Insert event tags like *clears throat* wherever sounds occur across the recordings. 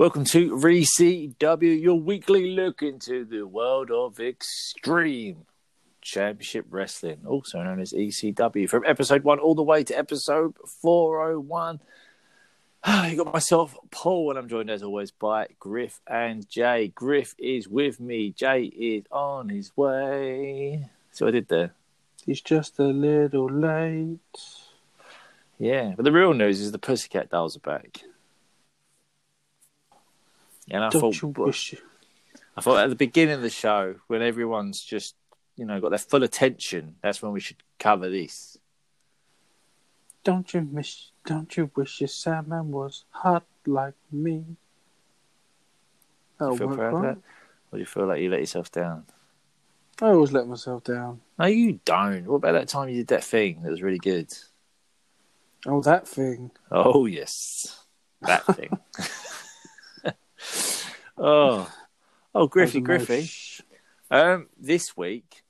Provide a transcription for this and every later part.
Welcome to ReCW, your weekly look into the world of extreme championship wrestling, also known as ECW, from episode one all the way to episode 401. *sighs* You got myself, Paul, and I'm joined as always by Griff and Jay. Griff is with me, Jay is on his way. So I did there. He's just a little late. Yeah, but the real news is the Pussycat Dolls are back. And I Don't thought, you wish. I thought at the beginning of the show, when everyone's just, you know, got their full attention, that's when we should cover this. Don't you miss? Don't you wish your Sandman was hot like me? Oh, you feel proud of that? Or do you feel like you let yourself down? I always let myself down. No, you don't. What about that time you did that thing that was really good? Oh, that thing. Oh, yes. That thing. *laughs* oh. Oh, Griffy, Griffy. Um, this week,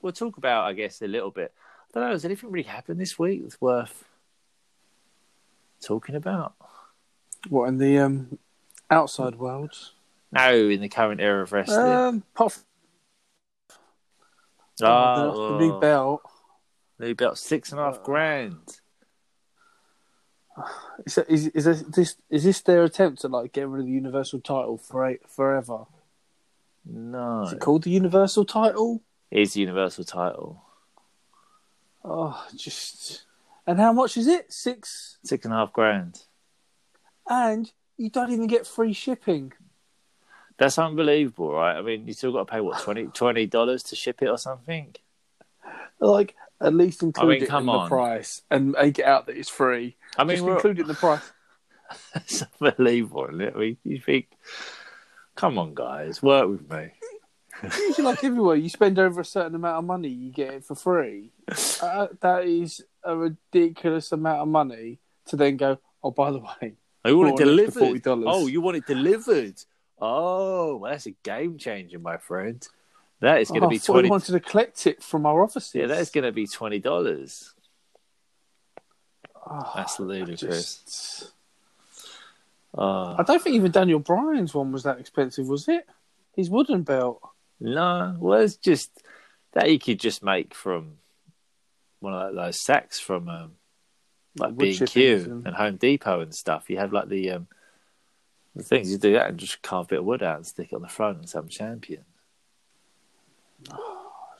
we'll talk about, I guess, a little bit. I don't know, has anything really happened this week that's worth talking about? What in the um outside world? No, in the current era of wrestling. Um, oh, the, the new belt. New belt, six and a half grand. Is, is, is this, this is this their attempt to like get rid of the Universal title for forever? No. Is it called the Universal title? It's the Universal title. Oh, just. And how much is it? Six. Six and a half grand. And you don't even get free shipping. That's unbelievable, right? I mean, you still got to pay what *sighs* 20 dollars to ship it or something. Like, at least include mean, it come in on. the price and make it out that it's free. I mean, include the price. *laughs* it's unbelievable. Isn't it? I mean, you think, come on, guys, work with me. Usually, like everywhere, you spend over a certain amount of money, you get it for free. *laughs* Uh, that is a ridiculous amount of money to then go, oh, by the way, Oh, you want it Well, an extra delivered? $40. Oh, you want it delivered? Oh, well, that's a game changer, my friend. That is going to oh, be I twenty. wanted to collect it from our offices. Yeah, that's going to be twenty dollars. Oh, That's I ludicrous. just- Oh. I don't think even Daniel Bryan's one was that expensive, was it? His wooden belt. No, well, it's just that you could just make from one of those sacks from um, like B and Q and- and Home Depot and stuff. You have like the um, the things you do that and just carve a bit of wood out and stick it on the front and some champion.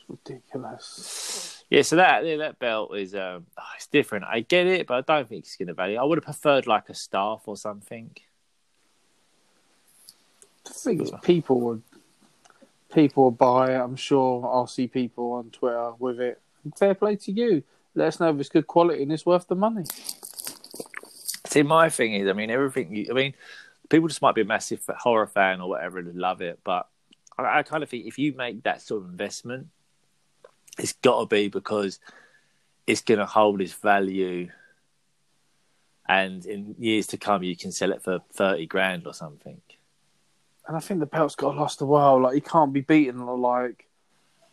Ridiculous. Yeah, so that yeah, that belt is um, oh, it's different. I get it, but I don't think it's going to value. I would have preferred like a staff or something. The thing is, people would people would buy it. I'm sure I'll see people on Twitter with it. Fair play to you. Let us know if it's good quality and it's worth the money. See, my thing is, I mean, everything. You, I mean, people just might be a massive horror fan or whatever and love it, but I, I kind of think if you make that sort of investment, it's got to be because it's going to hold its value, and in years to come, you can sell it for thirty grand or something. And I think the belt's got to last a while. Like he can't be beaten like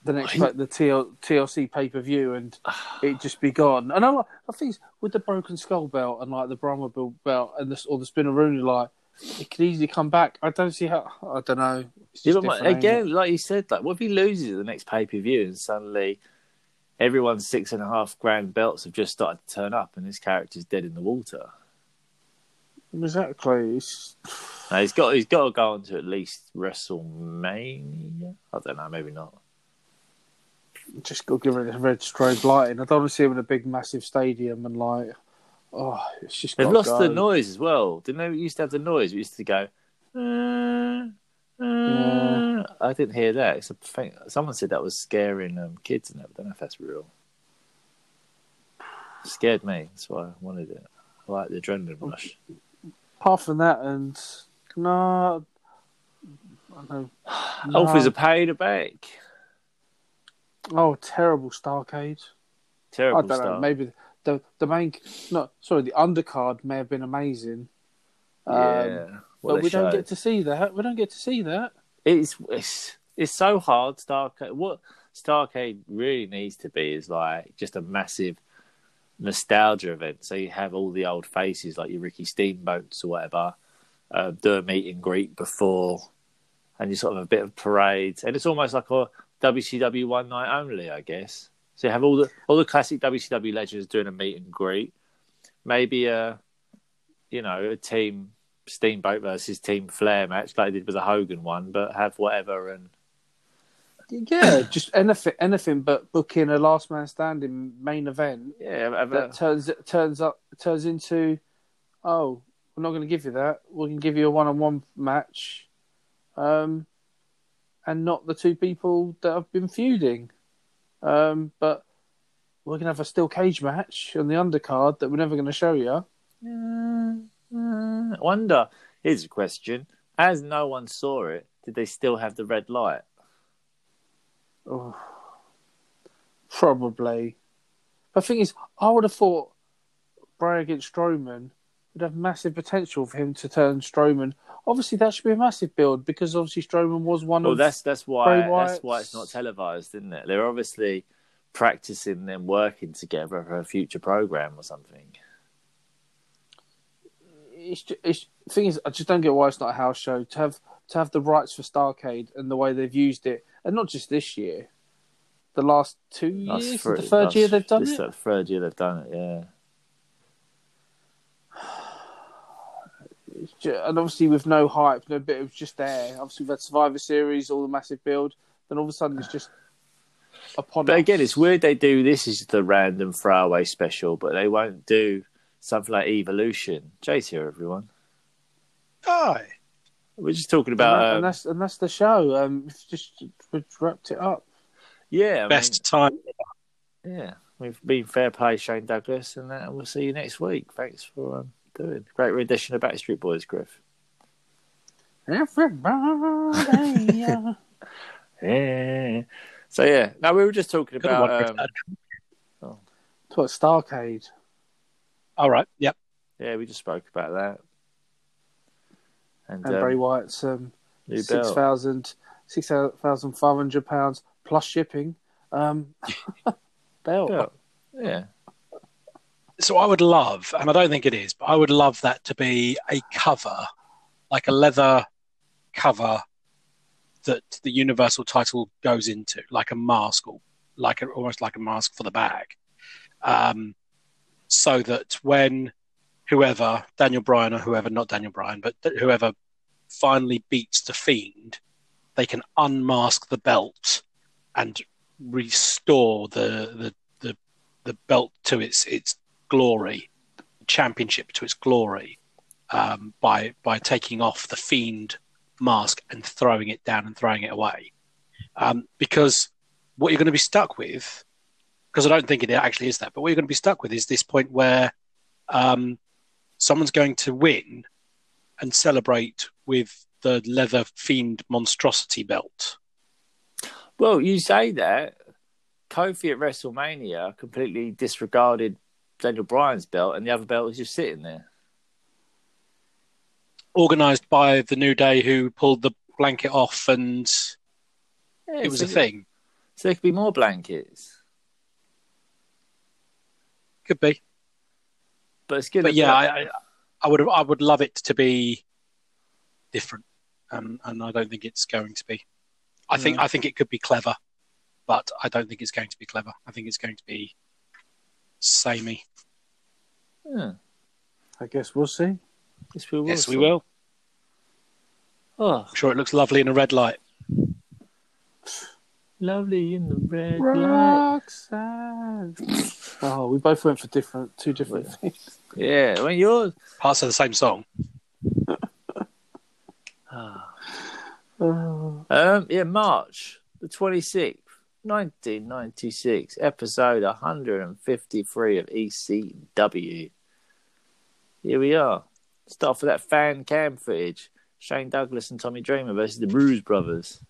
the next like the TL, TLC pay per view and *sighs* it just be gone. And I, like- I think with the broken skull belt and like the Brahma belt belt and this or the Spinaroonie, like it could easily come back. I don't see how. I don't know. Yeah, but again, like you said, like what if he loses at the next pay per view and suddenly everyone's six and a half grand belts have just started to turn up and this character's dead in the water? exactly. It's, *sighs* No, he's got he's got to go on to at least WrestleMania. I don't know, maybe not. just got to give it a red strobe lighting. I don't want to see him in a big, massive stadium and like, oh, it's just. They've lost go. the noise as well. Didn't they used to have the noise? We used to go. "Uh, uh." I didn't hear that. It's a thing. Someone said that was scaring um, kids, and. I don't know if that's real. It scared me. That's why I wanted it. I like the adrenaline rush. Apart from that, and no, I know. *sighs* Offers are paid back. Oh, terrible Starcade. Terrible I don't know. Maybe the the main, no, sorry, the undercard may have been amazing. Um, yeah, but we don't get to see that. We don't get to see that. it's it's it's so hard. Starcade. What Starcade really needs to be is like just a massive nostalgia event. So you have all the old faces like your Ricky Steamboats or whatever, uh, do a meet and greet before, and you sort of have a bit of parade, and it's almost like a WCW one night only, I guess. So you have all the all the classic WCW legends doing a meet and greet, maybe a you know a team Steamboat versus Team Flair match like they did with the Hogan one, but have whatever and Yeah, *laughs* just anything, anything but booking a last man standing main event yeah, a, that turns turns up turns into, oh, we're not going to give you that. We can give you a one on one match, um, and not the two people that have been feuding. Um, but we're going to have a steel cage match on the undercard that we're never going to show you. Uh, I wonder. Here's a question: As no one saw it, did they still have the red light? Oh, probably. The thing is, I would have thought Bray against Strowman would have massive potential for him to turn Strowman. Obviously, that should be a massive build because obviously Strowman was one Well, of that's that's why that's why it's not televised, isn't it? They're obviously practicing them working together for a future program or something. it's, ju- it's the thing is, I just don't get why it's not a house show to have to have the rights for Starcade and the way they've used it, and not just this year, the last two years, three- the third year they've done it. the third year they've done it. Yeah. It's ju- and obviously with no hype, no bit of just there. Obviously we've had Survivor Series, all the massive build, then all of a sudden it's just upon. But us. again, it's weird they do this is the random throwaway special, but they won't do something like Evolution. Jay's here, everyone. Hi. We're just talking and, that- about and um, that's and that's the show. Um, it's just we've wrapped it up. yeah, I Best time. yeah. We've been fair play, Shane Douglas, and that. And we'll see you next week. Thanks for um, doing great rendition of Backstreet Boys, Griff. Everybody, yeah. *laughs* Yeah. So yeah, now we were just talking Could about for um, that. It's what Starcade. All right. Yep. yeah, we just spoke about that. And, and um, Bray Wyatt's um, new six belt. thousand six thousand five hundred pounds plus shipping. Um, *laughs* belt. Belt. Yeah. So I would love, and I don't think it is, but I would love that to be a cover, like a leather cover that the Universal title goes into, like a mask or like a, almost like a mask for the bag. Um, so that when whoever, Daniel Bryan or whoever, not Daniel Bryan, but whoever finally beats the Fiend, they can unmask the belt and restore the, the, the, the belt to its, its glory, championship to its glory, um, by, by taking off the Fiend mask and throwing it down and throwing it away. Um, because what you're going to be stuck with, because I don't think it actually is that, but what you're going to be stuck with is this point where um, someone's going to win and celebrate with the leather fiend monstrosity belt. Well, you say that Kofi at WrestleMania completely disregarded Daniel Bryan's belt, and the other belt is just sitting there. Organized by the New Day, who pulled the blanket off, and Yeah, it was so, a thing. So there could be more blankets, Could be, but it's good. but yeah, I, I, I would I would love it to be different, um, and I don't think it's going to be. I think I think it could be clever, but I don't think it's going to be clever. I think it's going to be samey. Yeah, I guess we'll see. yes, we will. Yes, we will. Oh, I'm sure it looks lovely in a red light. lovely in the red light. Oh, we both went for different, two different things. Yeah, when you're Parts of the same song. *laughs* Ah. Oh, Um, yeah, March the 26th, 1996, episode 153 of ECW. Here we are. Start for that fan cam footage. Shane Douglas and Tommy Dreamer versus the Bruise Brothers.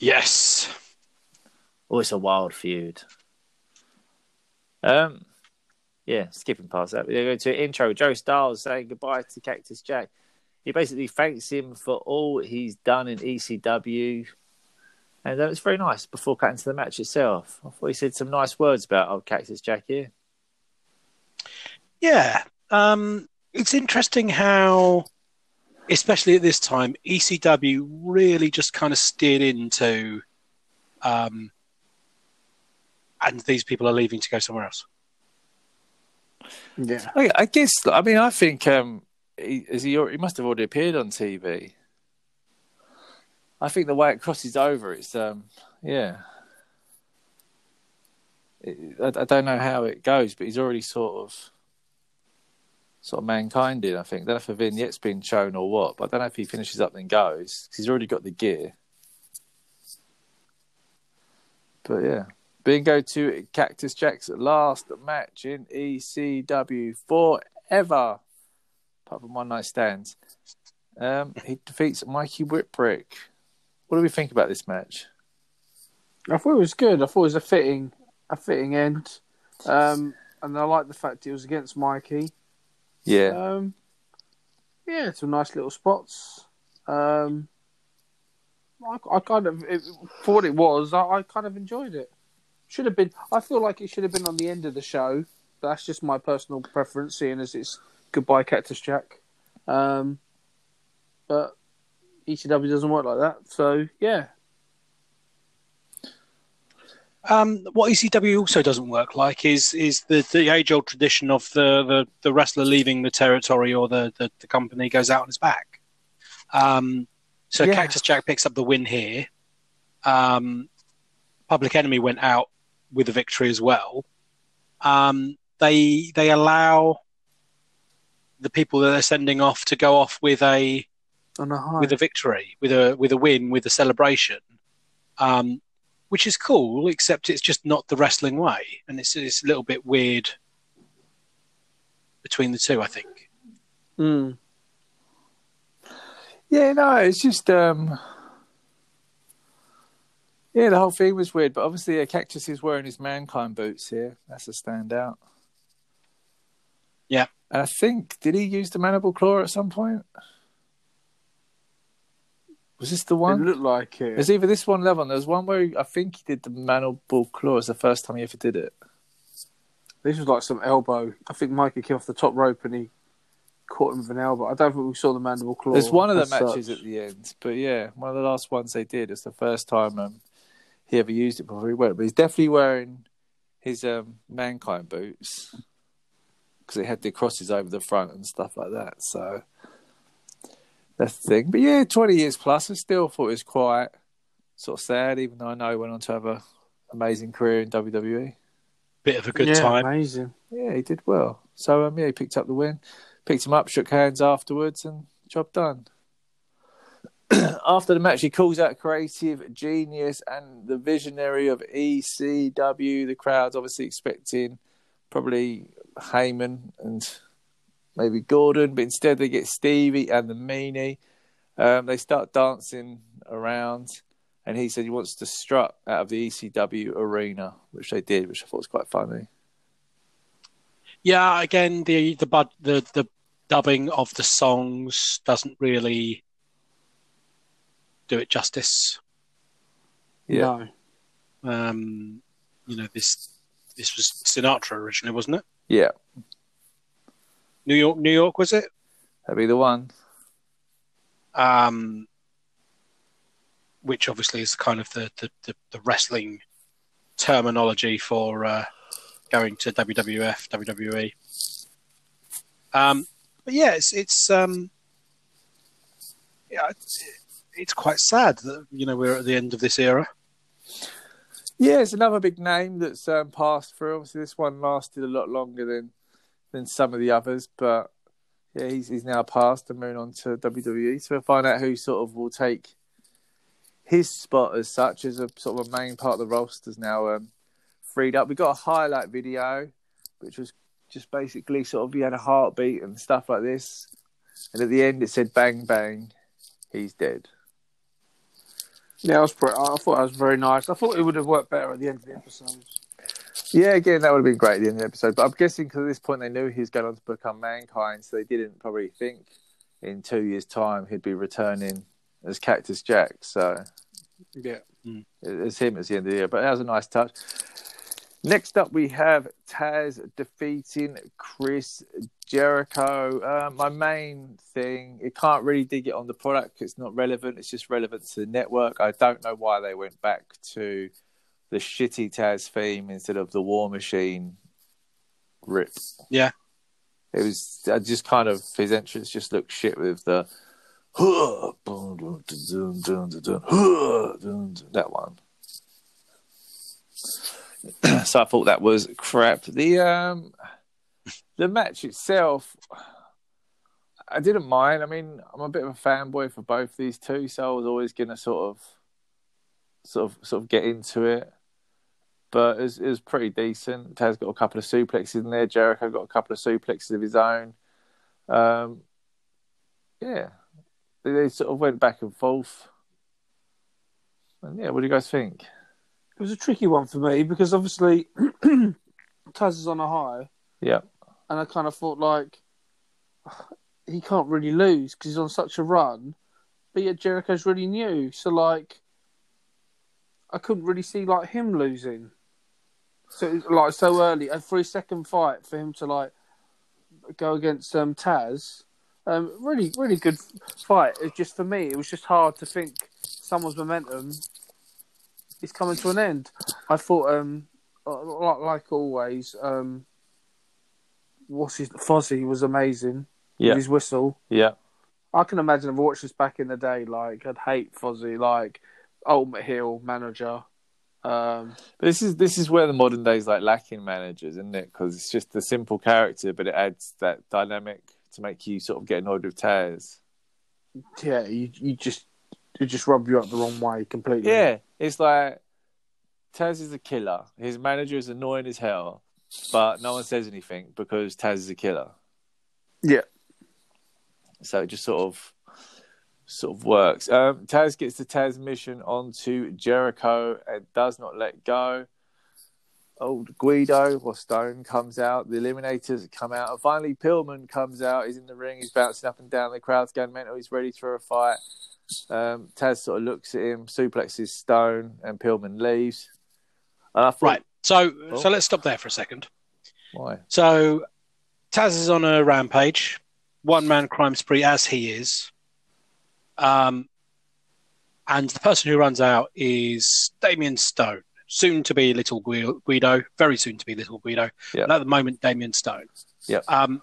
Yes. Oh, it's a wild feud. Um, yeah, skipping past that. We're going to an intro. Joe Styles saying goodbye to Cactus Jack. He basically thanks him for all he's done in ECW. And uh, it's very nice before cutting to the match itself. I thought he said some nice words about old Cactus Jack here. Yeah. Um, it's interesting how, especially at this time, ECW really just kind of steered into, um, and these people are leaving to go somewhere else. Yeah. I, I guess. I mean, I think um, he, is he? He must have already appeared on TV. I think the way it crosses over, it's um, yeah. It, I, I don't know how it goes, but he's already sort of, sort of mankind in. I think. I don't know if a vignette's been shown or what, but I don't know if he finishes up and goes he's already got the gear. But yeah. Bingo to Cactus Jack's last match in ECW forever. Apart from one night stands. Um, he defeats Mikey Whipwreck. What do we think about this match? I thought it was good. I thought it was a fitting, a fitting end, um, and I like the fact it was against Mikey. Yeah. Um, yeah, some nice little spots. Um, I, I kind of, it, for what it was, I, I kind of enjoyed it. Should have been. I feel like it should have been on the end of the show. That's just my personal preference, seeing as it's goodbye Cactus Jack. Um, but ECW doesn't work like that. So yeah, Um, what ECW also doesn't work like is is the, the age old tradition of the, the, the wrestler leaving the territory or the, the, the company goes out on his back. Um, so Yeah. Cactus Jack picks up the win here. Um, Public Enemy went out with a victory as well. Um, they they allow the people that they're sending off to go off with a on a high. with a victory, with a with a win, with a celebration, um, which is cool. Except it's just not the wrestling way, and it's it's a little bit weird between the two. I think. Mm. Yeah, no, it's just um Yeah, the whole thing was weird, but obviously Cactus is wearing his mankind boots here. That's a standout. Yeah. And I think did he use the mandible claw at some point? Was this the one? It looked like it. There's either this one level. There was one where he, I think he did the mandible claw. It's the first time he ever did it. This was like some elbow. I think Mikey came off the top rope and he caught him with an elbow. I don't think we saw the mandible claw. There's one of the matches such. at the end, but yeah, one of the last ones they did. It's the first time um, he ever used it before he went. But he's definitely wearing his um, mankind boots because it had the crosses over the front and stuff like that. So that's the thing. But yeah, 20 years plus, I still thought it was quite sort of sad, even though I know he went on to have a amazing career in WWE. Bit of a good yeah, time. Amazing. Yeah, he did well. So um, yeah, he picked up the win, picked him up, shook hands afterwards, and job done. *clears throat* After the match, he calls out creative genius and the visionary of ECW. The crowd's obviously expecting probably Heyman and maybe Gordon, but instead they get Stevie and the meanie. Um, they start dancing around, and he said he wants to strut out of the ECW arena, which they did, which I thought was quite funny. Yeah, again, the the bud the the dubbing of the songs doesn't really do it justice. Yeah. No. Um, you know this this was Sinatra originally, wasn't it? Yeah, New York, New York, was it? that'd be the one. um, which obviously is kind of the, the, the, the wrestling terminology for uh, going to WWF, WWE. Um, but yeah, it's it's um, yeah, it's, it's quite sad that you know we're at the end of this era. Yeah, it's another big name that's um, passed through. Obviously, this one lasted a lot longer than than some of the others, but yeah, he's he's now passed and moving on to WWE. So we'll find out who sort of will take his spot as such as a sort of a main part of the roster's now um, freed up. We got a highlight video, which was just basically sort of he had a heartbeat and stuff like this, and at the end it said "bang bang, he's dead." Yeah, I was. Pretty, I thought that was very nice. I thought it would have worked better at the end of the episode. Yeah, again, that would have been great at the end of the episode. But I'm guessing because at this point they knew he was going on to become Mankind, so they didn't probably think in two years' time he'd be returning as Cactus Jack. So Yeah. it was him at the end of the year. But that was a nice touch. Next up, we have Taz defeating Chris Jericho. Uh, my main thing, it can't really dig it on the product. It's not relevant. It's just relevant to the network. I don't know why they went back to the shitty Taz theme instead of the War Machine rip. Yeah. It was I just kind of his entrance just looked shit with the that one. *clears throat* so I thought that was crap. The um the match itself I didn't mind. I mean, I'm a bit of a fanboy for both these two, so I was always gonna sort of sort of sort of get into it. But it was, it was pretty decent. Taz got a couple of suplexes in there. Jericho got a couple of suplexes of his own. Um, yeah, they, they sort of went back and forth. And yeah, what do you guys think? It was a tricky one for me because obviously *clears throat* Taz is on a high, Yeah, and I kind of thought like *sighs* he can't really lose because he's on such a run, but yet Jericho's really new, so like I couldn't really see like him losing. So like so early, and for his second fight, for him to like go against um, Taz, um, really really good fight. It's just for me, it was just hard to think someone's momentum is coming to an end. I thought, um, like, like always, um, what's his Fonzie was amazing. Yeah. his whistle. yeah, I can imagine if I watched this back in the day. Like I'd hate Fonzie, like Ultimate Heel manager. Um, but this is this is where the modern days like lacking managers, isn't it? Because it's just a simple character, but it adds that dynamic to make you sort of get annoyed with Taz. yeah, you you just you just rub you up the wrong way completely. Yeah, it's like Taz is a killer. His manager is annoying as hell, but no one says anything because Taz is a killer. yeah. So it just sort of sort of works. Um, Taz gets the Tazmission onto Jericho and does not let go. Old Guido or Stone comes out. The Eliminators come out. And finally, Pillman comes out. He's in the ring. He's bouncing up and down. The crowd's going mental. He's ready for a fight. Um, Taz sort of looks at him, suplexes Stone, and Pillman leaves. And I thought, Right. So Oh. so let's stop there for a second. why? So Taz is on a rampage, one man crime spree as he is. Um, and the person who runs out is Damien Stone, soon to be Little Guido, very soon to be Little Guido. Yeah. At the moment, Damien Stone. Yeah. Um,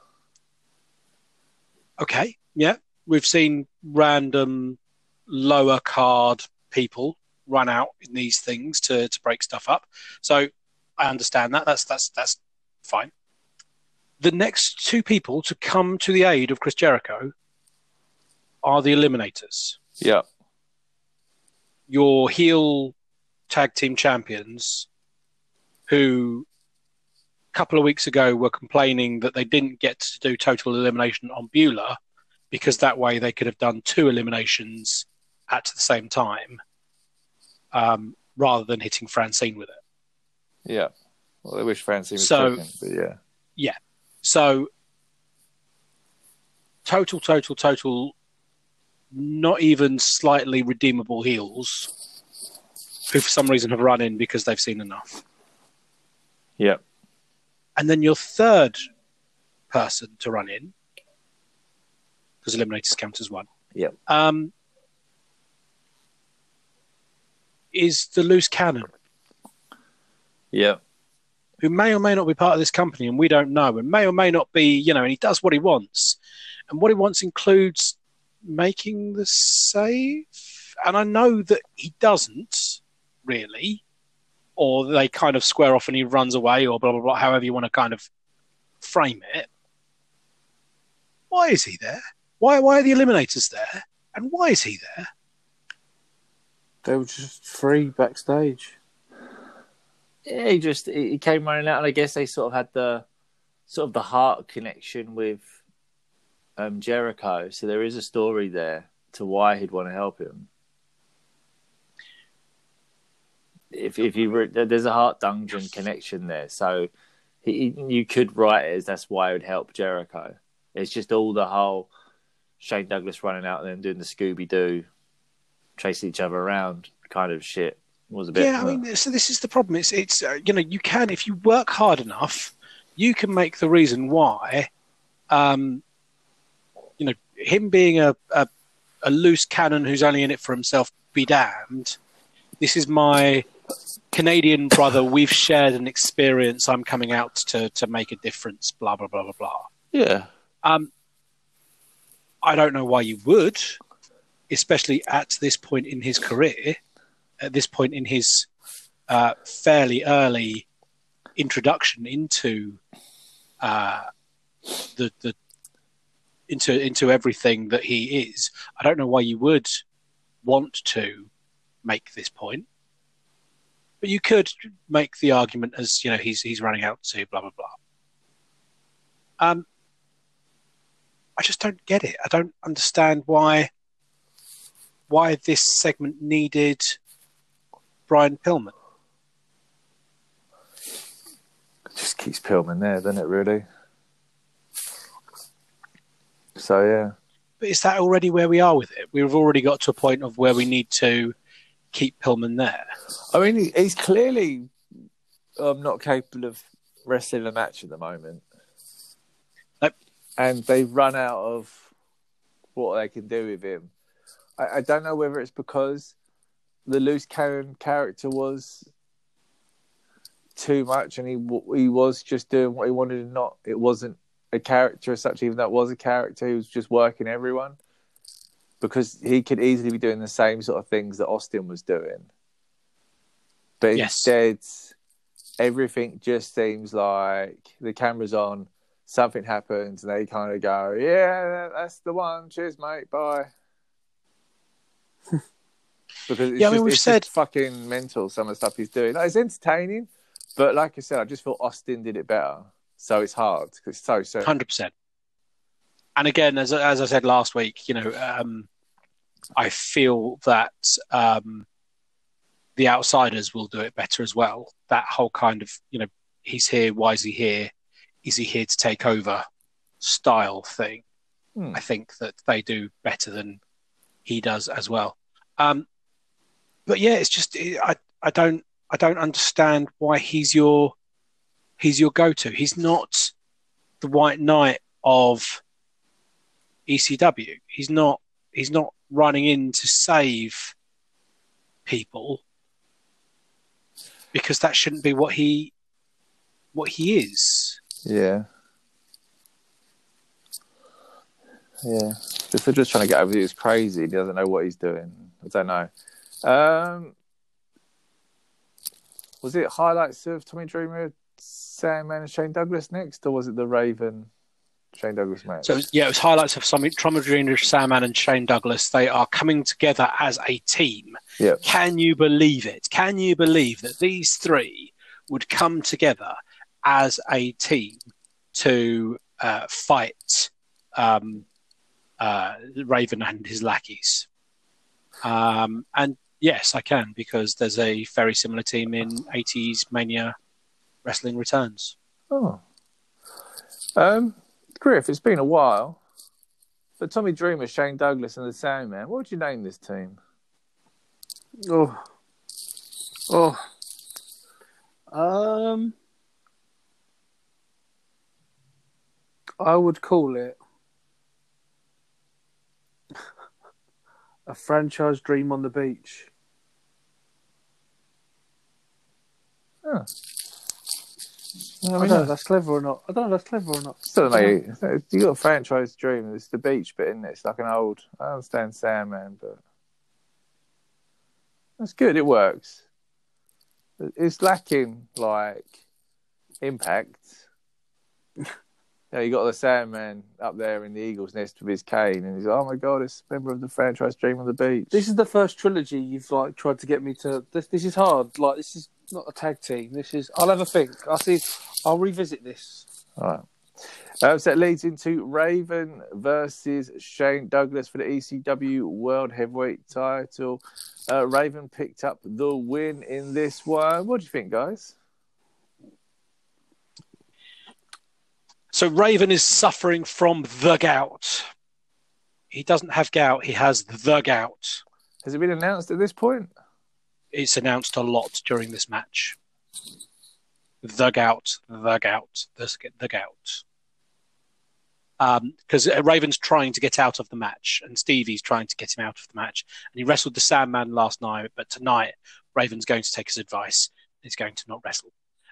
okay, yeah, we've seen random lower card people run out in these things to, to break stuff up. So I understand that. That's that's that's fine. The next two people to come to the aid of Chris Jericho are the Eliminators, Yeah, your heel tag team champions, who a couple of weeks ago were complaining that they didn't get to do total elimination on Beulah because that way they could have done two eliminations at the same time um, rather than hitting Francine with it. yeah. Well, I wish Francine was So- second, but yeah. So, total, total, total, not even slightly redeemable heels who for some reason have run in because they've seen enough. Yeah. And then your third person to run in, because eliminators count as one, Yep. um, is the loose cannon, Yeah. who may or may not be part of this company and we don't know, and may or may not be, you know, and he does what he wants. And what he wants includes making the save. And I know that he doesn't really, or they kind of square off and he runs away, or blah, blah, blah, however you want to kind of frame it. Why is he there? Why, why are the Eliminators there? And why is he there? They were just free backstage. Yeah, he just he he came running out, and I guess they sort of had the sort of the Hart connection with um, Jericho. So there is a story there to why he'd want to help him. If if you re- there's a Hart Dungeon connection there, so he, you could write it as that's why it would help Jericho. It's just all the whole Shane Douglas running out and then doing the Scooby Doo, chasing each other around kind of shit. was a bit. yeah, I mean, so this is the problem. It's it's uh, you know you can if you work hard enough, you can make the reason why, um, you know, him being a, a a loose cannon who's only in it for himself be damned. This is my Canadian brother. We've shared an experience. I'm coming out to to make a difference. Blah blah blah blah blah. yeah, Um, I don't know why you would, especially at this point in his career, at this point in his uh, fairly early introduction into uh, the the into into everything that he is. I don't know why you would want to make this point, but you could make the argument as you know he's he's running out to blah blah blah. Um, I just don't get it. I don't understand why why this segment needed Brian Pillman. it just keeps Pillman there, doesn't it? Really. So yeah, But is that already where we are with it? We've already got to a point of where we need to keep Pillman there. I mean, he's clearly um, not capable of wrestling a match at the moment. Nope. And they've run out of what they can do with him. I, I don't know whether it's because the loose cannon character was too much, and he he was just doing what he wanted, and not it wasn't a character as such. Even though it was a character, he was just working everyone because he could easily be doing the same sort of things that Austin was doing. But Yes. instead, everything just seems like the camera's on, something happens, and they kind of go, "Yeah, that's the one. Cheers, mate. Bye." *laughs* because it's Yeah, I mean, just, we've said- fucking mental. Some of the stuff he's doing. Like, it's entertaining, but like I said, I just feel Austin did it better. So it's hard because it's so so. Hundred percent. And again, as as I said last week, you know, um, I feel that um, the outsiders will do it better as well. That whole kind of, you know, he's here. Why is he here? Is he here to take over? Style thing. Hmm. I think that they do better than he does as well. Um, but yeah, it's just I I don't I don't understand why he's your he's your go to. He's not the White Knight of ECW. He's not he's not running in to save people because that shouldn't be what he what he is. Yeah. Yeah. They're just trying to get over it's crazy. He doesn't know what he's doing. I don't know. Um, was it highlights of Tommy Dreamer, Sandman, and Shane Douglas next, or was it the Raven, Shane Douglas match? So yeah, it was highlights of some Tommy Dreamer, Sandman, and Shane Douglas. They are coming together as a team. Yeah. Can you believe it? Can you believe that these three would come together as a team to uh, fight um, uh, Raven and his lackeys? Um, and yes, I can because there's a very similar team in 80s Mania Wrestling Returns. Oh. Um, Griff, it's been a while. But Tommy Dreamer, Shane Douglas, and the Sandman, what would you name this team? Oh, oh. Um, I would call it *laughs* a franchise dream on the beach. Huh. I I, don't know if that's clever or not. I don't know if that's clever or not. Still, mate, you got a franchise dream. It's the beach bit, isn't it? It's like an old. I understand Sandman, but that's good. It works. It's lacking like impact. *laughs* Yeah, you got the Sandman up there in the Eagles' nest with his cane, and he's like, "Oh my god, it's a member of the franchise Dream on the beach." This is the first trilogy you've like tried to get me to. This this is hard. Like this is not a tag team. This is. I'll have a think. I'll see. I'll revisit this. All right. Um, so that leads into Raven versus Shane Douglas for the ECW World Heavyweight title. Uh, Raven picked up the win in this one. What do you think, guys? So Raven is suffering from the gout. He doesn't have gout, he has the gout. Has it been announced at this point? It's announced a lot during this match. The gout, the gout, the, the gout. Because um, Raven's trying to get out of the match, and Stevie's trying to get him out of the match. And he wrestled the Sandman last night, but tonight Raven's going to take his advice. He's going to not wrestle.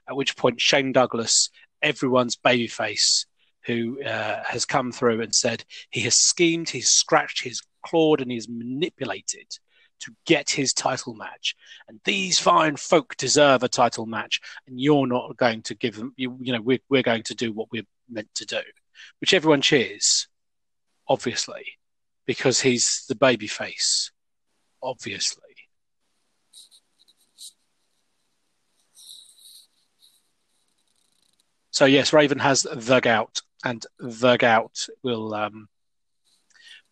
At which point, Shane Douglas, everyone's babyface, who uh, has come through and said he has schemed, he's scratched, he's clawed, and he's manipulated to get his title match. And these fine folk deserve a title match, and you're not going to give them. You, you know, we're we're going to do what we're meant to do, which everyone cheers, obviously, because he's the baby face, obviously. So yes, Raven has the gout, and the gout will um,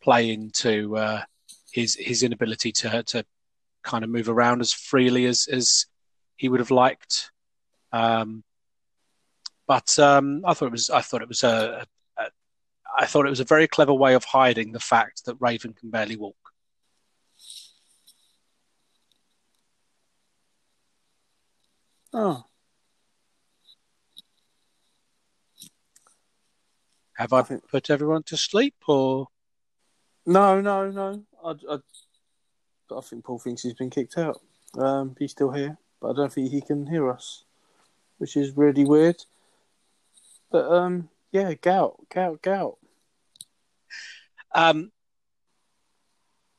play into uh, his his inability to to kind of move around as freely as as he would have liked. Um, but um, I thought it was I thought it was a, a I thought it was a very clever way of hiding the fact that Raven can barely walk. Oh, Have I put everyone to sleep or? No, no, no. I, I, I think Paul thinks he's been kicked out. Um, he's still here, but I don't think he can hear us, which is really weird. But um, yeah, gout, gout, gout. Um.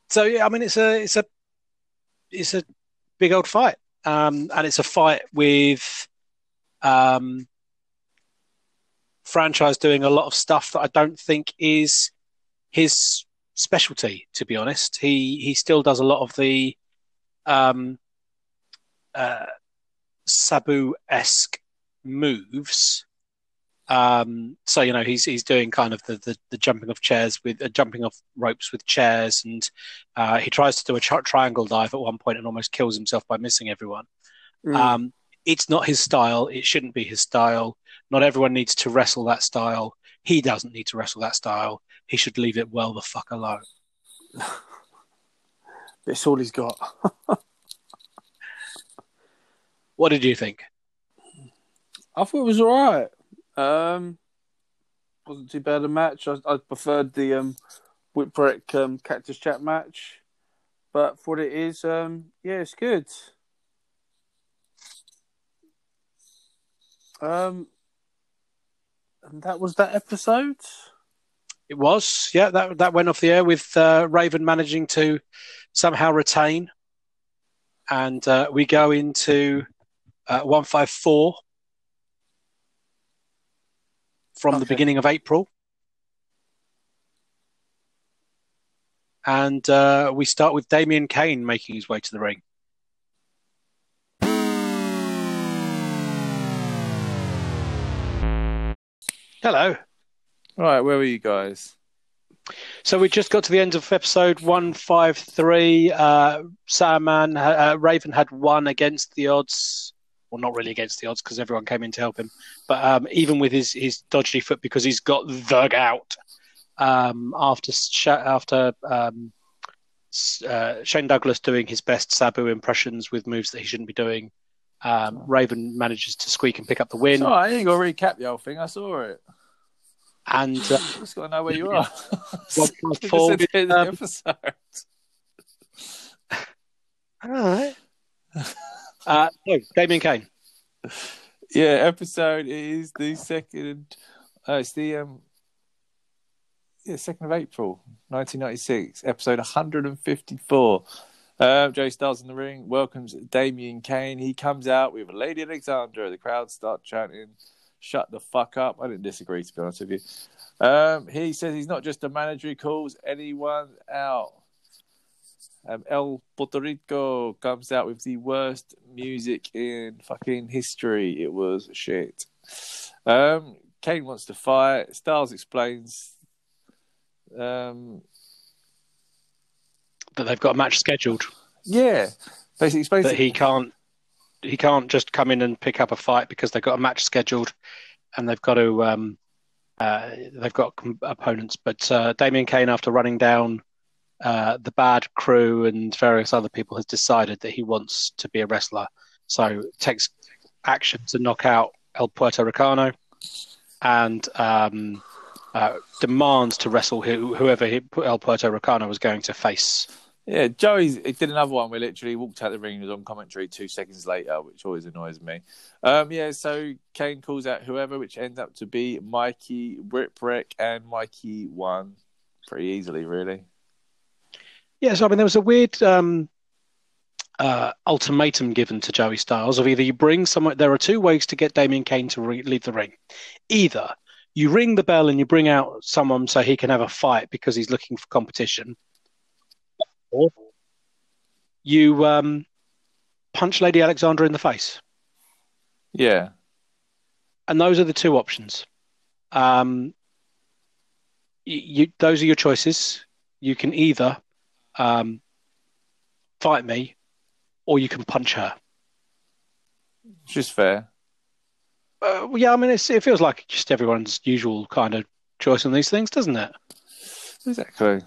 So yeah, I mean, it's a, it's a, it's a big old fight, um, and it's a fight with, um, franchise doing a lot of stuff that I don't think is his specialty. To be honest, he he still does a lot of the um, uh, Sabu esque moves. Um, so you know he's he's doing kind of the, the, the jumping off chairs with uh, jumping off ropes with chairs, and uh, he tries to do a tri- triangle dive at one point and almost kills himself by missing everyone. Mm. Um, it's not his style. It shouldn't be his style. Not everyone needs to wrestle that style. He doesn't need to wrestle that style. He should leave it well the fuck alone. *laughs* That's all he's got. *laughs* what did you think? I thought it was all right. Um, wasn't too bad a match. I, I preferred the um, Whipwreck um, Cactus Jack match, but for what it is, um, yeah, it's good. Um, and that was that episode. It was, yeah. That that went off the air with uh, Raven managing to somehow retain, and uh, we go into uh, one five four from okay. the beginning of April, and uh, we start with Damien Kane making his way to the ring. Hello. Right, where were you guys? So we just got to the end of episode 153. Uh, Sandman, uh, Raven had won against the odds. Well, not really against the odds because everyone came in to help him. But um, even with his, his dodgy foot because he's got the out um, after after um, uh, Shane Douglas doing his best Sabu impressions with moves that he shouldn't be doing. Um, Raven manages to squeak and pick up the win. Oh, I ain't to recap the whole thing. I saw it. And *laughs* uh, just got to know where you *laughs* are. *laughs* Four, um, episode. All right. Uh, no, Damien Kane. Yeah, episode is the second. Uh, it's the um, yeah, second of April, nineteen ninety six, episode one hundred and fifty four. Um, Joey Styles in the ring welcomes Damien Kane. He comes out with a Lady Alexandra. The crowd start chanting, "Shut the fuck up!" I didn't disagree, to be honest with you. Um, he says he's not just a manager; he calls anyone out. Um, El Puerto Ricano comes out with the worst music in fucking history. It was shit. Um, Kane wants to fight. Styles explains um, that they've got a match scheduled. Yeah, basically, basically that he can't he can't just come in and pick up a fight because they've got a match scheduled and they've got to um, uh, they've got opponents. But uh, Damien Kane, after running down uh, the bad crew and various other people has decided that he wants to be a wrestler. So takes action to knock out El Puerto Ricano and um, uh, demands to wrestle who, whoever he, El Puerto Ricano was going to face. Yeah, Joey he did another one where literally walked out the ring and was on commentary two seconds later, which always annoys me. Um, yeah, so Kane calls out whoever, which ends up to be Mikey Whipwreck, and Mikey won pretty easily, really. Yeah, so I mean, there was a weird um, uh, ultimatum given to Joey Styles of either you bring someone. There are two ways to get Damien Kane to re- leave the ring. Either you ring the bell and you bring out someone so he can have a fight because he's looking for competition, or you um, punch Lady Alexandra in the face. Yeah, and those are the two options. Um, you, those are your choices. You can either um, fight me, or you can punch her. it's just fair. Uh, well, yeah, I mean, it's, it feels like just everyone's usual kind of choice on these things, doesn't it? Exactly.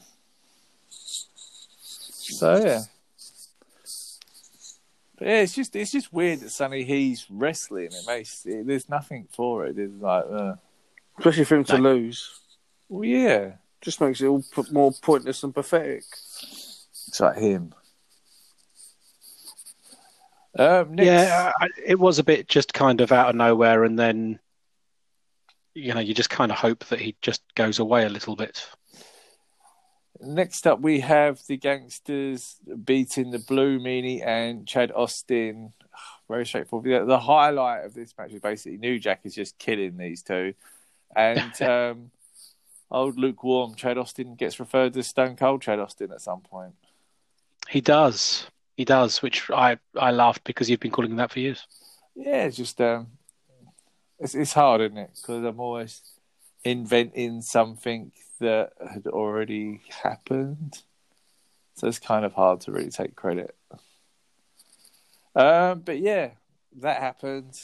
So yeah. But yeah, it's just it's just weird that suddenly he's wrestling. It makes it, there's nothing for it. It's like, uh, Especially for him to Like- lose. well, yeah, Just makes it all p- more pointless and pathetic. it's like him. Um, next, Yeah, I, it was a bit just kind of out of nowhere, and then you know you just kind of hope that he just goes away a little bit. Next up, we have the gangsters beating the Blue Meanie and Chad Austin. *sighs* Very straightforward. The, the highlight of this match is basically New Jack is just killing these two, and *laughs* um, old lukewarm Chad Austin gets referred to as Stone Cold Chad Austin at some point. He does, he does, which I I laughed because you've been calling him that for years. Yeah, it's just um, it's it's hard, isn't it? Because I'm always inventing something that had already happened, so it's kind of hard to really take credit. Um, but yeah, that happened.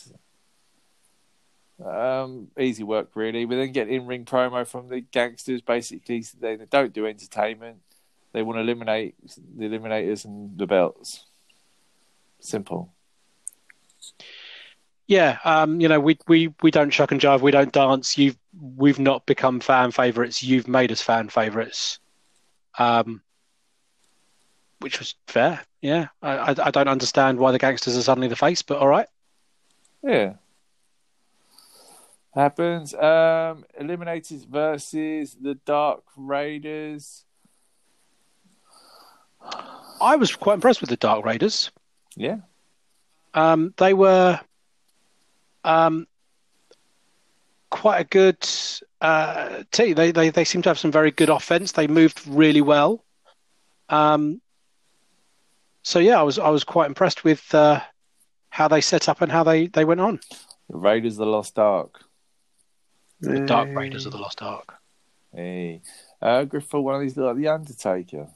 Um, easy work, really. We then get in ring promo from the gangsters. Basically, they, don't do entertainment. They want to eliminate the eliminators and the belts. Simple. Yeah, um, you know, we, we, we don't chuck and jive, we don't dance. You've we've not become fan favorites. You've made us fan favorites, um, which was fair. Yeah, I, I I don't understand why the gangsters are suddenly the face, but all right. Yeah. Happens. Um, Eliminators versus the Dark Raiders. I was quite impressed with the Dark Raiders. Yeah. Um, they were um, quite a good uh, team. They, they they seem to have some very good offense. They moved really well. Um, so yeah, I was I was quite impressed with uh, how they set up and how they, they went on. The Raiders, of the Lost Ark. The Dark Raiders of the Lost Ark. Hey. Uh, Griff thought one of these looked like The Undertaker.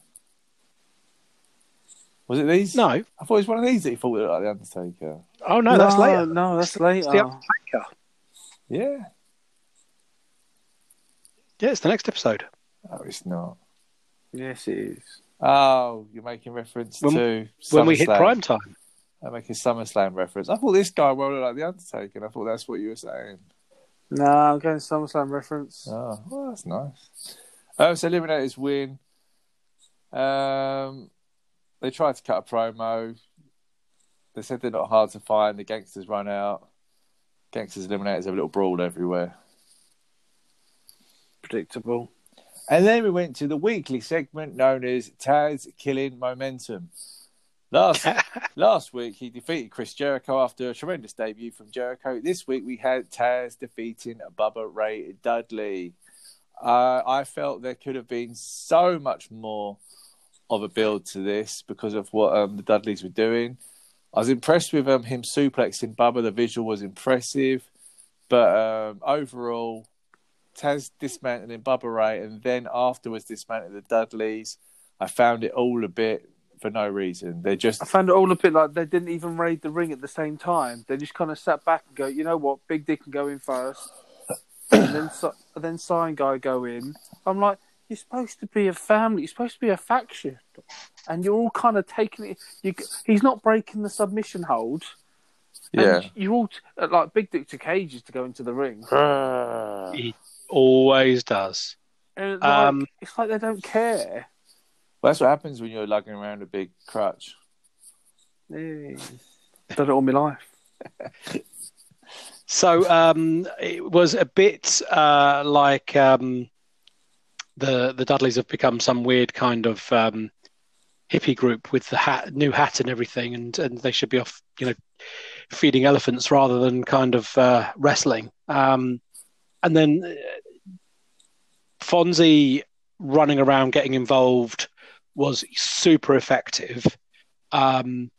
Was it these? No, I thought it was one of these that he thought looked like The Undertaker. Oh no, that's later. No, that's It's later. the Undertaker. Yeah. Yeah, it's the next episode. Oh, it's not. Yes, it is. Oh, you're making reference When- to When we hit SummerSlam. prime time. I'm making SummerSlam reference. I thought this guy well looked like The Undertaker, I thought that's what you were saying. No, I'm going SummerSlam reference. Oh, well, that's nice. Um, so Eliminators win. Um, they tried to cut a promo. They said they're not hard to find. The gangsters run out. Gangsters Eliminators have a little brawl everywhere. Predictable. And then we went to the weekly segment known as Taz Killing Momentum. Last *laughs* last week he defeated Chris Jericho after a tremendous debut from Jericho. This week we had Taz defeating Bubba Ray Dudley. Uh, I felt there could have been so much more of a build to this because of what um, the Dudleys were doing. I was impressed with um, him suplexing Bubba. The visual was impressive, but um, overall, Taz dismantling Bubba Ray and then afterwards dismantling the Dudleys. I found it all a bit for no reason. They're just I found it all a bit like they didn't even raid the ring at the same time. They just kind of sat back and go, you know what, Big Dick can go in first, and then and then Sign Guy go in. I'm like, you're supposed to be a family. You're supposed to be a faction, and you're all kind of taking it. You, he's not breaking the submission hold. and Yeah. you're all like Big Dick to cages to go into the ring. He always does. And like, Um, it's like they don't care. Well, that's what happens when you're lugging around a big crutch. Yeah. Done it all my life. So um, it was a bit uh, like um, the the Dudleys have become some weird kind of um, hippie group with the hat, new hat, and everything, and and they should be off, you know, feeding elephants rather than kind of uh, wrestling. Um, and then uh, Fonzie running around getting involved was super effective. Um,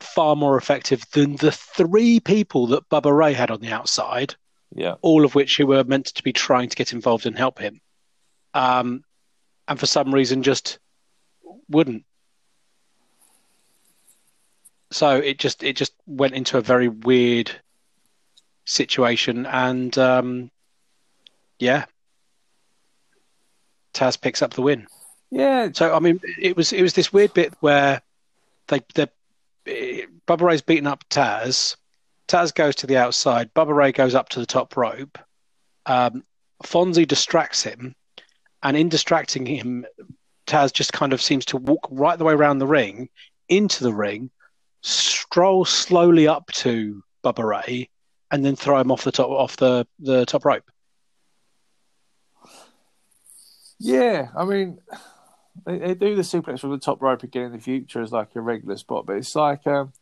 far more effective than the three people that Bubba Ray had on the outside, Yeah. all of which who were meant to be trying to get involved and help him. Um, and for some reason just wouldn't. So it just it just went into a very weird situation and um, yeah. Taz picks up the win. Yeah. So I mean, it was it was this weird bit where they they Bubba Ray's beating up Taz. Taz goes to the outside. Bubba Ray goes up to the top rope. Um, Fonzie distracts him, and in distracting him, Taz just kind of seems to walk right the way around the ring into the ring, stroll slowly up to Bubba Ray, and then throw him off the top off the, the top rope. Yeah. I mean, they, they do the suplex from the top rope again in the future as like a regular spot, but it's like um,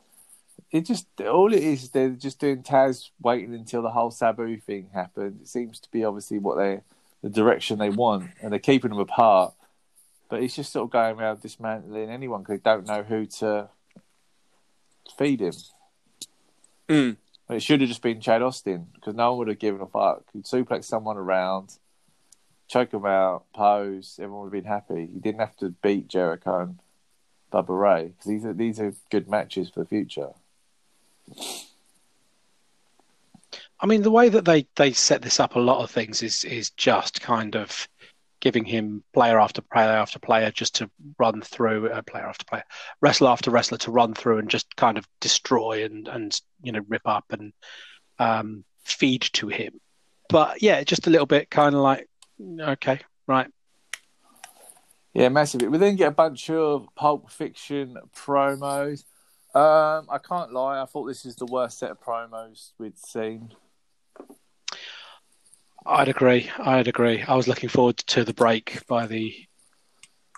it just all it is. They're just doing Taz waiting until the whole Sabu thing happens. It seems to be obviously what they the direction they want, and they're keeping them apart. But it's just sort of going around dismantling anyone because they don't know who to feed him. Mm. It should have just been Chad Austin because no one would have given a fuck. He'd suplex someone around, choke him out, pose. Everyone would have been happy. He didn't have to beat Jericho and Bubba Ray because these are these are good matches for the future. I mean, the way that they, they set this up, a lot of things is is just kind of giving him player after player after player just to run through, uh, player after player, wrestler after wrestler to run through and just kind of destroy and and you know rip up and um, feed to him. But yeah, just a little bit kind of like okay, right, Yeah, massively. We then get a bunch of Pulp Fiction promos. Um, I can't lie. I thought this is the worst set of promos we'd seen. I'd agree. I'd agree. I was looking forward to the break by the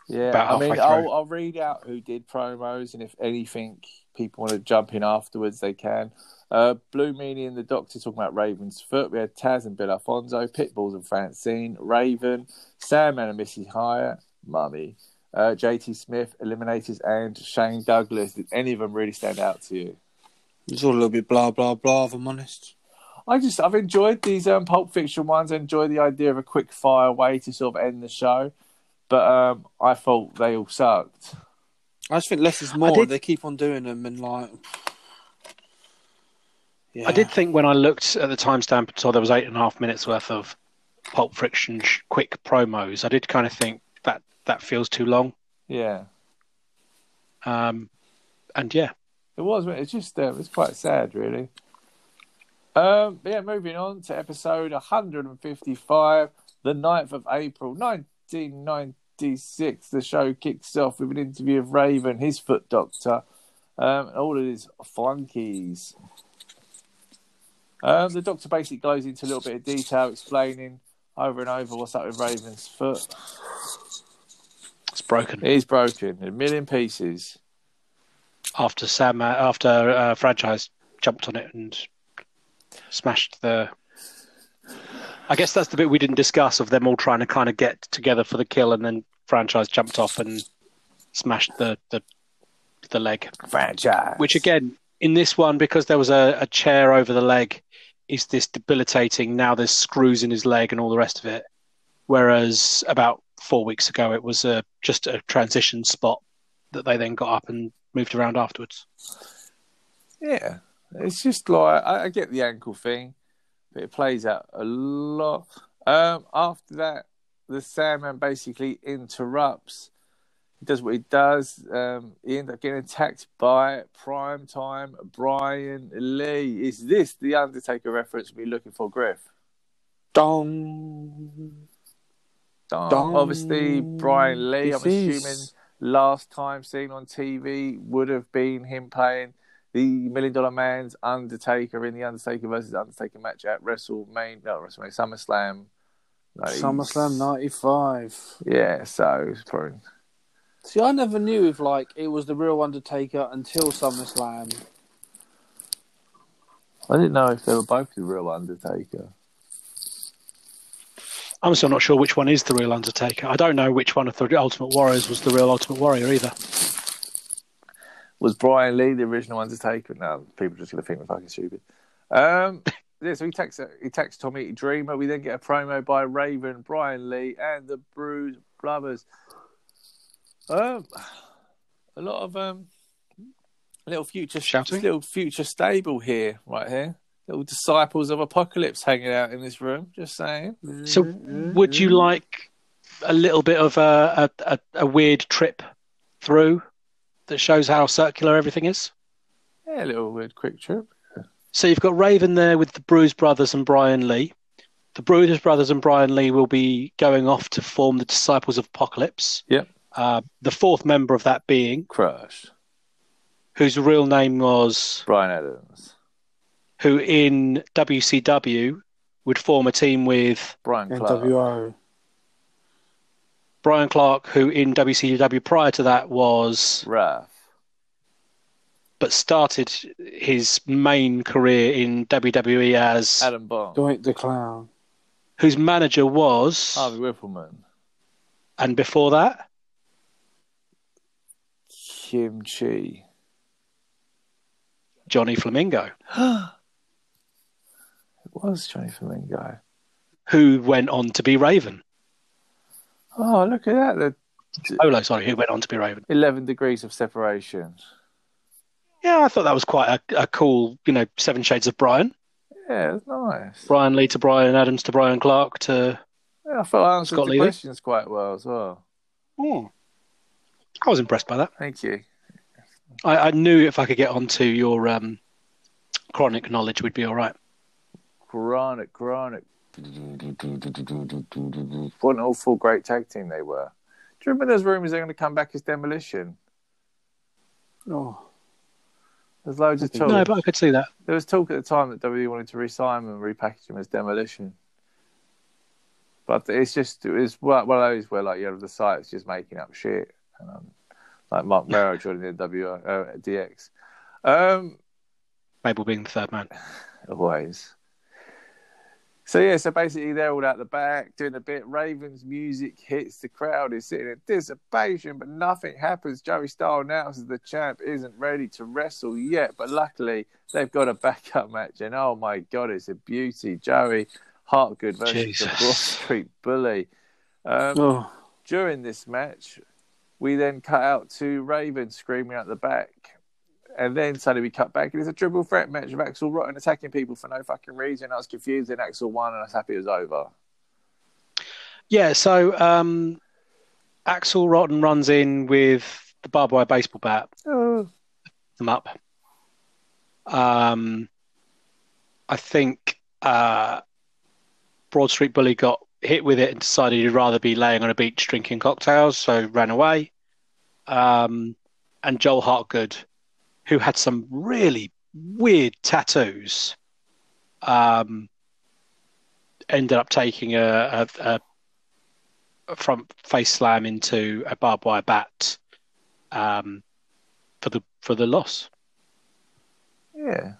Yeah, I mean. I'll, I'll read out who did promos, and if anything, people want to jump in afterwards, they can. Uh, Blue Meanie and the Doctor talking about Raven's foot. We had Taz and Bill Alfonso, Pitbulls and Francine, Raven, Sandman and Missy Hyatt, Mummy, uh, JT Smith, Eliminators, and Shane Douglas. Did any of them really stand out to you? It's all a little bit blah blah blah. If I'm honest. I just I've enjoyed these um, Pulp Fiction ones. I enjoy the idea of a quick fire way to sort of end the show, but um, I thought they all sucked. I just think less is more. did- They keep on doing them and like. Yeah. I did think when I looked at the timestamp and saw there was eight and a half minutes worth of Pulp Friction sh- quick promos, I did kind of think that that feels too long. Yeah, Um, and yeah, it was. It's just uh, it's quite sad, really. Um, but yeah, moving on to episode 155, the 9th of April, 1996. The show kicks off with an interview of Raven, his foot doctor, um, and all of his flunkies. Um, the doctor basically goes into a little bit of detail, explaining over and over what's up with Raven's foot. it's broken It is broken, in a million pieces. after Sam uh, after uh, franchise jumped on it and smashed the. I guess that's the bit we didn't discuss of them all trying to kind of get together for the kill, and then franchise jumped off and smashed the the, the leg. Franchise. which again in this one because there was a, a chair over the leg is this debilitating now there's screws in his leg and all the rest of it whereas about four weeks ago it was a, just a transition spot that they then got up and moved around afterwards Yeah, it's just like I, I get the ankle thing, but it plays out a lot. Um, after that, the Sandman basically interrupts. He does what he does. Um, he ends up getting attacked by Prime Time Brian Lee. Is this the Undertaker reference we're looking for, Griff? Dong. Dong. Dong. Obviously, Brian Lee, This I'm is- assuming last time seen on TV would have been him playing the Million Dollar Man's Undertaker in the Undertaker versus Undertaker match at WrestleMania, not WrestleMania, SummerSlam. 90s. SummerSlam '95. Yeah, so it's probably See, I never knew if like it was the real Undertaker until SummerSlam. I didn't know if they were both the real Undertaker. I'm still not sure which one is the real Undertaker. I don't know which one of the Ultimate Warriors was the real Ultimate Warrior either. Was Brian Lee the original Undertaker? No, people are just going to think we're fucking stupid. Um, *laughs* yeah, so he takes he takes Tommy Dreamer. We then get a promo by Raven, Brian Lee, and the Bruise Brothers. Um, a lot of um, little future Shouting? little future stable here, right here. Little disciples of Apocalypse hanging out in this room. Just saying. So, would you like a little bit of a, a, a, a weird trip through that shows how circular everything is? Yeah, a little weird quick trip. So you've got Raven there with the Bruise Brothers and Brian Lee. The Bruise Brothers and Brian Lee will be going off to form the Disciples of Apocalypse. Yep. Uh, the fourth member of that being, Crush. whose real name was, Brian Adams. who in WCW would form a team with Brian Clark. NWO. Brian Clark, who in WCW prior to that was, Wrath. but started his main career in WWE as, Adam Bomb. Doink the Clown. whose manager was, Harvey Wippleman. and before that, Kimchee. Johnny Flamingo, *gasps* It was Johnny Flamingo. who went on to be Raven. Oh, look at that. The Polo, sorry, who went on to be Raven. 11 degrees of separation. Yeah, I thought that was quite a, a cool, you know, Seven Shades of Brian. Yeah, it's nice. Brian Lee to Brian Adams to Brian Clark to. Yeah, I felt I answered Scott the Lee. questions quite well as well. Oh. I was impressed by that. Thank you. I, I knew if I could get onto your um, chronic knowledge, we'd be all right. Chronic, chronic. What an awful great tag team they were. Do you remember those rumours they're going to come back as Demolition? Oh, There's loads of talk. No, but I could see that. There was talk at the time that WWE wanted to re-sign them and repackage them as Demolition. But it's just it's one one of those where like you know the site's just making up shit, and, um, like Marc Mero joining the W uh, DX. Um, Mabel being the third man. *laughs* always. So yeah, so basically they're all out the back doing a bit. Ravens music hits, the crowd is sitting in dissipation, but nothing happens. Joey Styles announces the champ isn't ready to wrestle yet, but luckily they've got a backup match, and oh my god, it's a beauty. Joel Hartgood versus the. Broad Street Bully. Um, oh. during this match, we then cut out to Raven screaming at the back. And then suddenly we cut back, and it's a triple threat match of Axel Rotten attacking people for no fucking reason. I was confused, and Axel won, and I was happy it was over. Yeah, so um, Axel Rotten runs in with the barbed wire baseball bat, Oh, them up. Um, I think uh, Broad Street Bully got hit with it and decided he'd rather be laying on a beach drinking cocktails, so ran away. Um, and Joel Hartgood, who had some really weird tattoos, um, ended up taking a, a, a, front face slam into a barbed wire bat um, for the for the loss. yeah.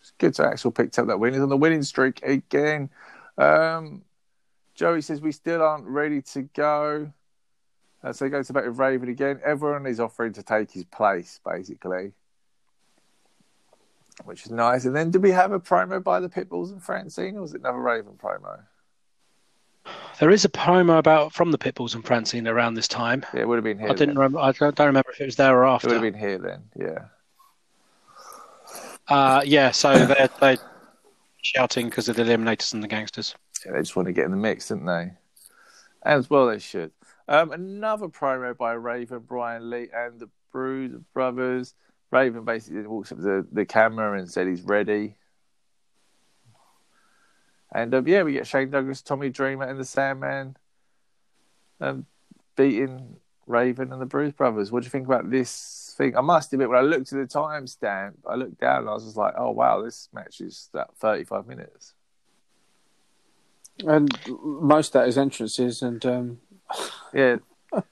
It's good to Axel picked up that win. He's on the winning streak again. Um, Joey says we still aren't ready to go. Uh, so he goes back with Raven again. Everyone is offering to take his place, basically, which is nice. And then, did we have a promo by the Pitbulls and Francine, or was it another Raven promo? There is a promo about from the Pitbulls and Francine around this time. Yeah, it would have been here. I didn't then. remember. I don't remember if it was there or after. It would have been here then. Yeah. Uh, yeah, so they're, they're shouting because of the Eliminators and the Gangsters. Yeah, they just want to get in the mix, didn't they? As well, they should. Um, another promo by Raven, Brian Lee, and the Bruise Brothers. Raven basically walks up to the, the camera and said he's ready. And um, yeah, we get Shane Douglas, Tommy Dreamer, and the Sandman um, beating Raven and the Bruise Brothers. What do you think about this thing? I must admit, when I looked at the timestamp, I looked down and I was just like, oh wow, this match is that 35 minutes. And most of that is entrances and um, Yeah. *laughs*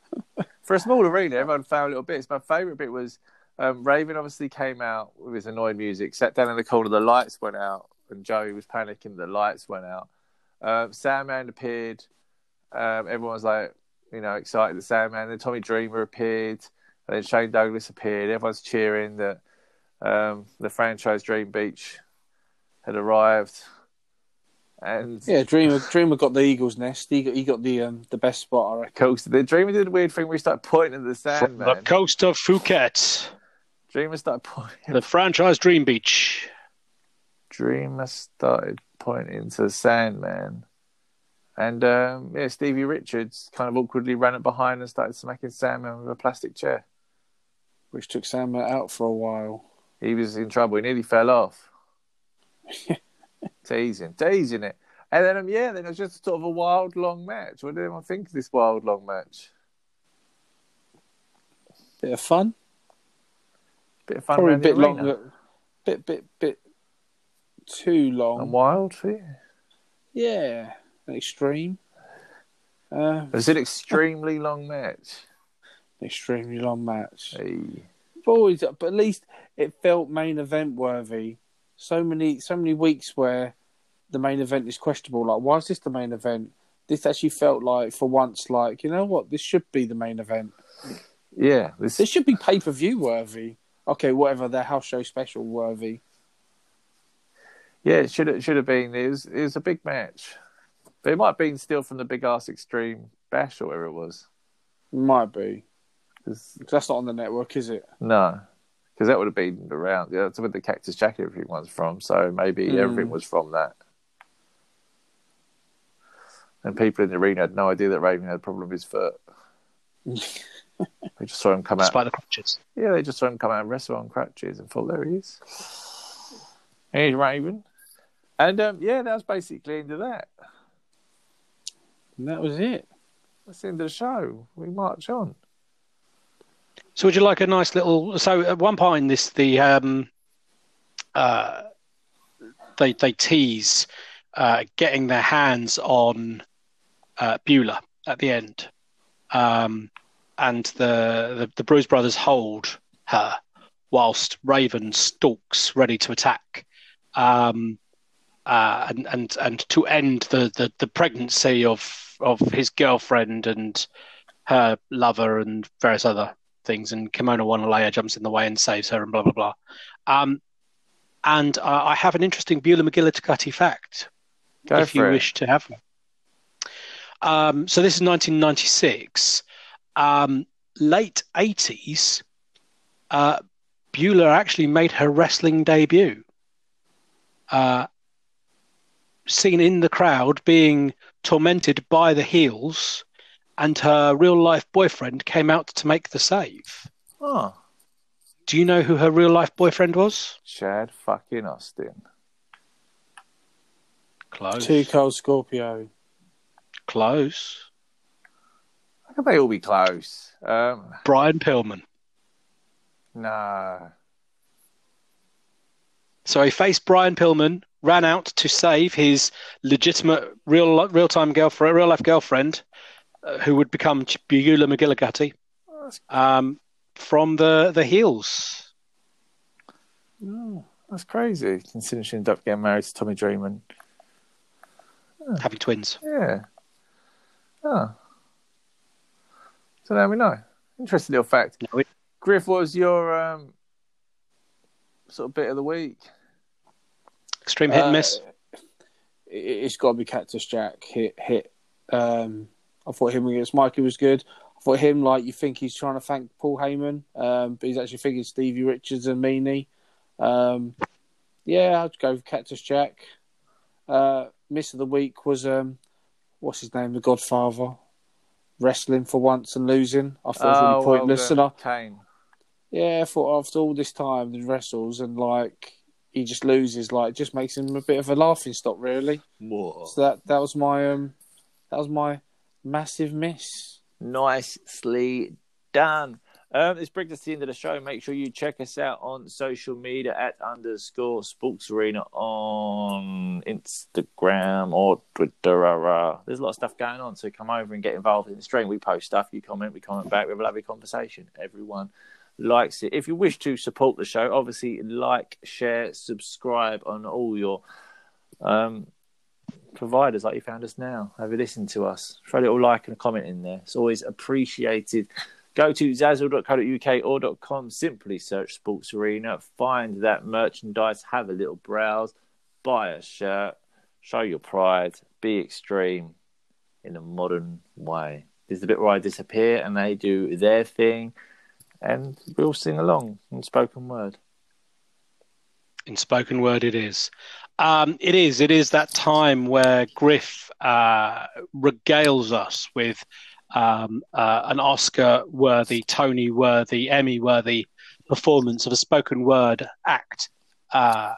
For a small arena, everyone found little bits. My favourite bit was um, Raven obviously came out with his annoyed music, sat down in the corner, the lights went out, and Joey was panicking, the lights went out. Um, Sandman appeared. Um, everyone was like, you know, excited that Sandman. Then Tommy Dreamer appeared. And then Shane Douglas appeared. Everyone's cheering that um, the franchise Dream Beach had arrived. And yeah, Dreamer Dreamer got the Eagles nest. He got he got the um, the best spot, I reckon. coast. The Dreamer did a weird thing where he started pointing at the From the coast of Phuket, Dreamer started pointing. the franchise Dream Beach. Dreamer started pointing to Sandman. And um, yeah, Stevie Richards kind of awkwardly ran up behind and started smacking Sandman with a plastic chair. Which took Sam out for a while. He was in trouble. He nearly fell off. *laughs* teasing, teasing it. And then, um, yeah, then it was just sort of a wild, long match. What did everyone think of this wild, long match? Bit of fun. Bit of fun Probably a bit arena. long. Bit bit bit too long. And wild for you? Yeah, an extreme. Uh, It was an extremely long match. extremely long match. Hey. But always, but at least it felt main event worthy. So many, so many weeks where the main event is questionable. Like, why is this the main event? This actually felt like, for once, like you know what, this should be the main event. Yeah, this This should be pay per view worthy. Okay, whatever, their house show special worthy. Yeah, it should have should have been. It was it was a big match, but it might have been still from the Big Ass Extreme Bash or whatever it was. Might be 'Cause- 'Cause that's not on the network, is it? no, because that would have been around. Yeah, that's where the Cactus Jack everything was from. So maybe Mm. everything was from that. And people in the arena had no idea that Raven had a problem with his foot. *laughs* *laughs* They just saw him come out. Despite the crutches. Yeah, they just saw him come out and wrestle on crutches and thought, there he is. Here's Raven. And um, yeah, that was basically into that. And that was it. That's the end of the show. We march on. So would you like a nice little? So at one point in this, the um, uh, they they tease uh, getting their hands on uh, Beulah at the end, um, and the, the the Bruise Brothers hold her whilst Raven stalks ready to attack, um, uh, and and and to end the, the, the pregnancy of of his girlfriend and her lover and various other things, and Kimona Wanalaya jumps in the way and saves her, and blah blah blah. Um, and uh, I have an interesting Beulah McGillicuddy fact, Go if you it. wish to have one. Um, so this is 1996, um, late 80s. Uh, Beulah actually made her wrestling debut. Uh, seen in the crowd being tormented by the heels, and her real life boyfriend came out to make the save. Oh, Do you know who her real life boyfriend was? Chad fucking Austin. Close. Too Cold Scorpio. Close. How they all be close? Um, Brian Pillman. no. So he faced Brian Pillman, ran out to save his legitimate real real time girlfriend, real life girlfriend, uh, who would become Beulah McGillicuddy, um, from the the heels. no, that's crazy. Considering she ended up getting married to Tommy Dreamer. And having twins. Yeah. Oh. So now we know. Interesting little fact. We- Griff, what was your um, sort of bit of the week? Extreme hit and miss. Uh, it, it's got to be Cactus Jack. Hit, hit. Um, I thought him against Mikey was good. I thought him like you think he's trying to thank Paul Heyman, um, but he's actually thinking Stevie Richards and Meanie. Um, yeah, I'd go with Cactus Jack. Uh, miss of the week was um, what's his name, the Godfather. Wrestling for once and losing. I thought it was Oh, really pointless. well, And I, Kane. yeah, I thought after all this time he wrestles and like he just loses, like it just makes him a bit of a laughing stock, really. Whoa. So that that was my um that was my massive miss. Nicely done. Um, this brings us to the end of the show. Make sure you check us out on social media at underscore sports arena on Instagram or Twitter. There's a lot of stuff going on, so come over and get involved in the stream. We post stuff, you comment, we comment back. We have a lovely conversation. Everyone likes it. If you wish to support the show, obviously like, share, subscribe on all your um, providers like you found us now. Have a listen to us. Throw a little like and a comment in there. It's always appreciated. Go to zazzle.co.uk or .com. Simply search Sports Arena. Find that merchandise. Have a little browse. Buy a shirt. Show your pride. Be extreme in a modern way. There's the bit where I disappear and they do their thing. And we'll sing along in spoken word. in spoken word it is um, it is it is that time where griff uh, regales us with um, uh, an oscar worthy tony worthy emmy worthy performance of a spoken word act uh,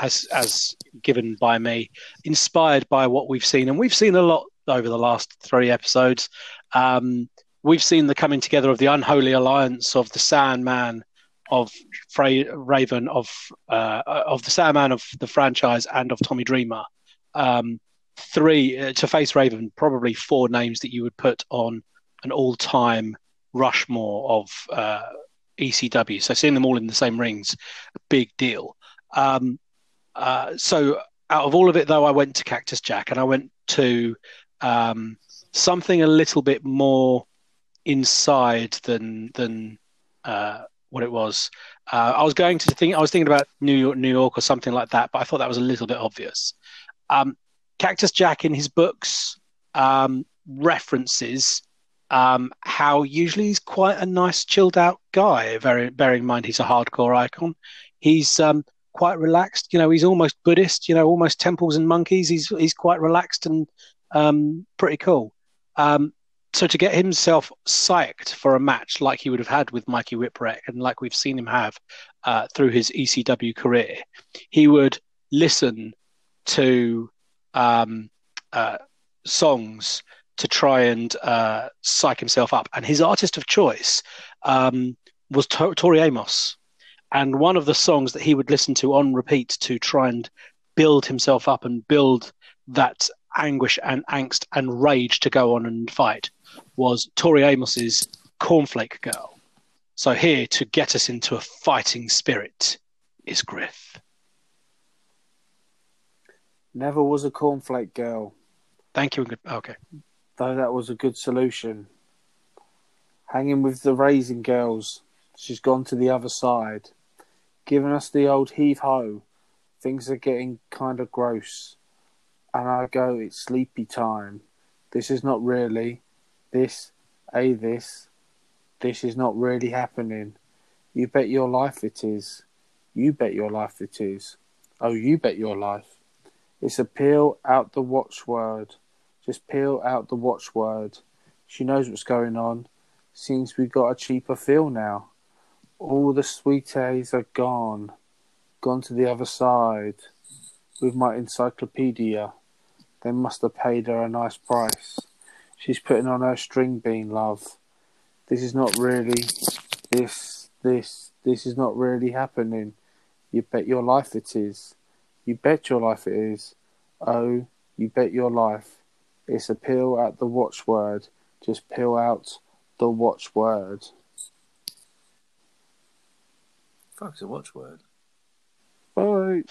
as as given by me inspired by what we've seen and we've seen a lot over the last three episodes um, we've seen the coming together of the unholy alliance of the sandman of Frey, Raven of uh, of the Sandman of the franchise and of Tommy Dreamer. Um, three uh, to face Raven, probably four names that you would put on an all-time Rushmore of uh, ECW. So seeing them all in the same rings, a big deal. Um, uh, so out of all of it, though, I went to Cactus Jack and I went to um, something a little bit more inside than than uh, what it was. Uh, I was going to think I was thinking about New York, New York, or something like that, but I thought that was a little bit obvious. Um, Cactus Jack in his books um, references um, how usually he's quite a nice, chilled out guy. Very, bearing in mind he's a hardcore icon. He's um, quite relaxed. You know, he's almost Buddhist. You know, almost temples and monkeys. He's he's quite relaxed and um, pretty cool. Um, so to get himself psyched for a match like he would have had with Mikey Whipwreck and like we've seen him have uh, through his ECW career, he would listen to um, uh, songs to try and uh, psych himself up. And his artist of choice um, was to- Tori Amos. And one of the songs that he would listen to on repeat to try and build himself up and build that anguish and angst and rage to go on and fight was Tori Amos's Cornflake Girl. So here to get us into a fighting spirit is Griff. Never was a cornflake girl, Thank you. Okay. though that was a good solution. Hanging with the raising girls, she's gone to the other side, giving us the old heave ho. Things are getting kind of gross, and I go, it's sleepy time. This is not really, this, a this, this is not really happening. You bet your life it is. You bet your life it is. Oh, you bet your life. It's a peel out the watchword. Just peel out the watchword. She knows what's going on. Seems we got a cheaper feel now. All the sweeties are gone. Gone to the other side. With my encyclopedia. They must have paid her a nice price. She's putting on her string bean, love. This is not really. This, this, this is not really happening. You bet your life it is. You bet your life it is. Oh, you bet your life. It's a peel out the watchword. Just peel out the watchword. Fuck's a watchword. Bye.